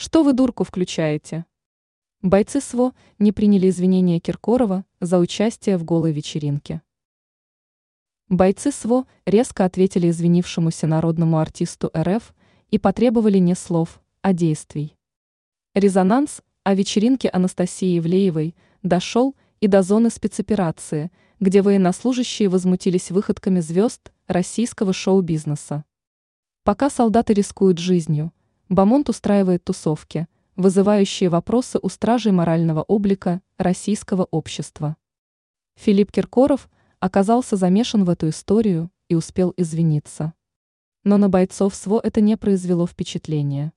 Что вы дурку включаете? Бойцы СВО не приняли извинения Киркорова за участие в голой вечеринке. Бойцы СВО резко ответили извинившемуся народному артисту РФ и потребовали не слов, а действий. Резонанс о вечеринке Анастасии Ивлеевой дошел и до зоны спецоперации, где военнослужащие возмутились выходками звезд российского шоу-бизнеса. Пока солдаты рискуют жизнью, Бамонт устраивает тусовки, вызывающие вопросы у стражей морального облика российского общества. Филипп Киркоров оказался замешан в эту историю и успел извиниться. Но на бойцов СВО это не произвело впечатления.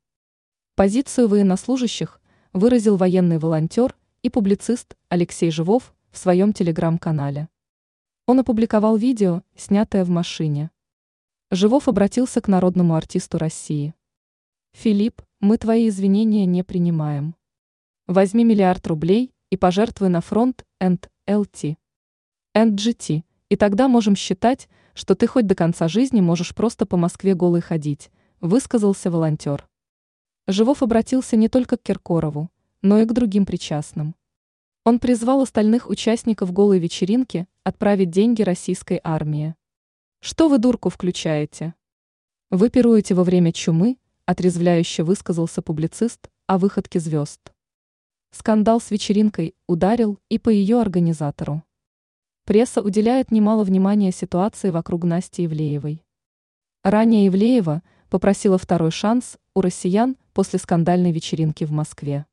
Позицию военнослужащих выразил военный волонтер и публицист Алексей Живов в своем телеграм-канале. Он опубликовал видео, снятое в машине. Живов обратился к народному артисту России. Филипп, мы твои извинения не принимаем. Возьми миллиард рублей и пожертвуй на фронт and LT. NGT, и тогда можем считать, что ты хоть до конца жизни можешь просто по Москве голый ходить, высказался волонтер. Живов обратился не только к Киркорову, но и к другим причастным. Он призвал остальных участников голой вечеринки отправить деньги российской армии. Что вы дурку включаете? Вы пируете во время чумы, отрезвляюще высказался публицист о выходке звезд. Скандал с вечеринкой ударил и по ее организатору. Пресса уделяет немало внимания ситуации вокруг Насти Ивлеевой. Ранее Ивлеева попросила второй шанс у россиян после скандальной вечеринки в Москве.